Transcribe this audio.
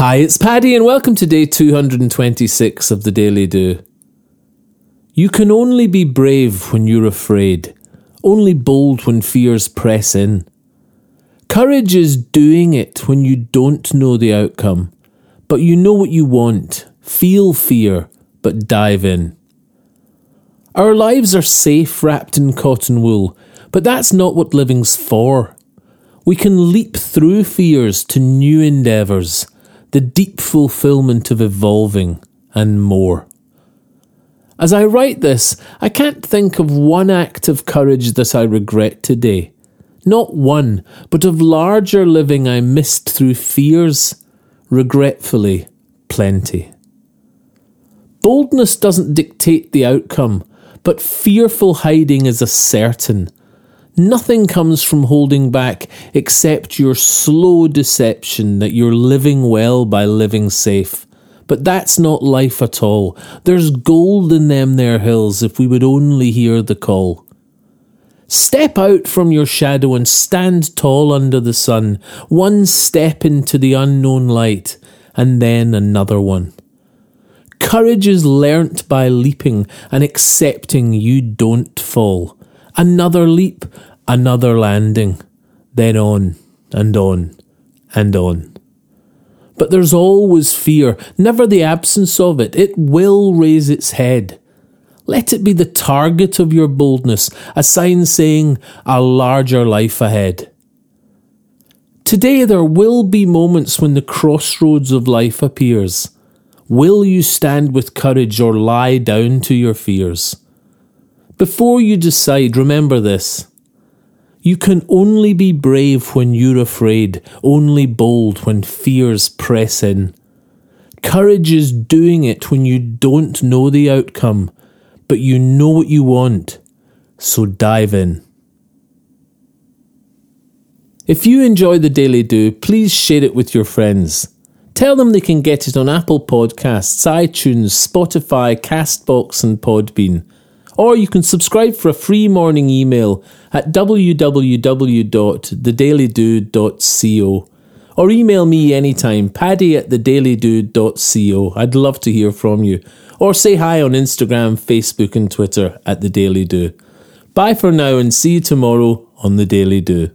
Hi, it's Paddy, and welcome to day 226 of the Daily Do. You can only be brave when you're afraid, only bold when fears press in. Courage is doing it when you don't know the outcome, but you know what you want. Feel fear, but dive in. Our lives are safe wrapped in cotton wool, but that's not what living's for. We can leap through fears to new endeavours the deep fulfillment of evolving, and more. As I write this, I can't think of one act of courage that I regret today. Not one, but of larger living I missed through fears, regretfully, plenty. Boldness doesn't dictate the outcome, but fearful hiding is a certain, Nothing comes from holding back except your slow deception that you're living well by living safe. But that's not life at all. There's gold in them there hills if we would only hear the call. Step out from your shadow and stand tall under the sun, one step into the unknown light, and then another one. Courage is learnt by leaping and accepting you don't fall. Another leap, another landing, then on and on and on. But there's always fear, never the absence of it. It will raise its head. Let it be the target of your boldness, a sign saying a larger life ahead. Today there will be moments when the crossroads of life appears. Will you stand with courage or lie down to your fears? Before you decide, remember this. You can only be brave when you're afraid, only bold when fears press in. Courage is doing it when you don't know the outcome, but you know what you want, so dive in. If you enjoy the Daily Do, please share it with your friends. Tell them they can get it on Apple Podcasts, iTunes, Spotify, Castbox, and Podbean or you can subscribe for a free morning email at www.thedailydo.co or email me anytime, paddy at thedailydo.co. I'd love to hear from you. Or say hi on Instagram, Facebook, and Twitter at The Daily Do. Bye for now and see you tomorrow on The Daily Do.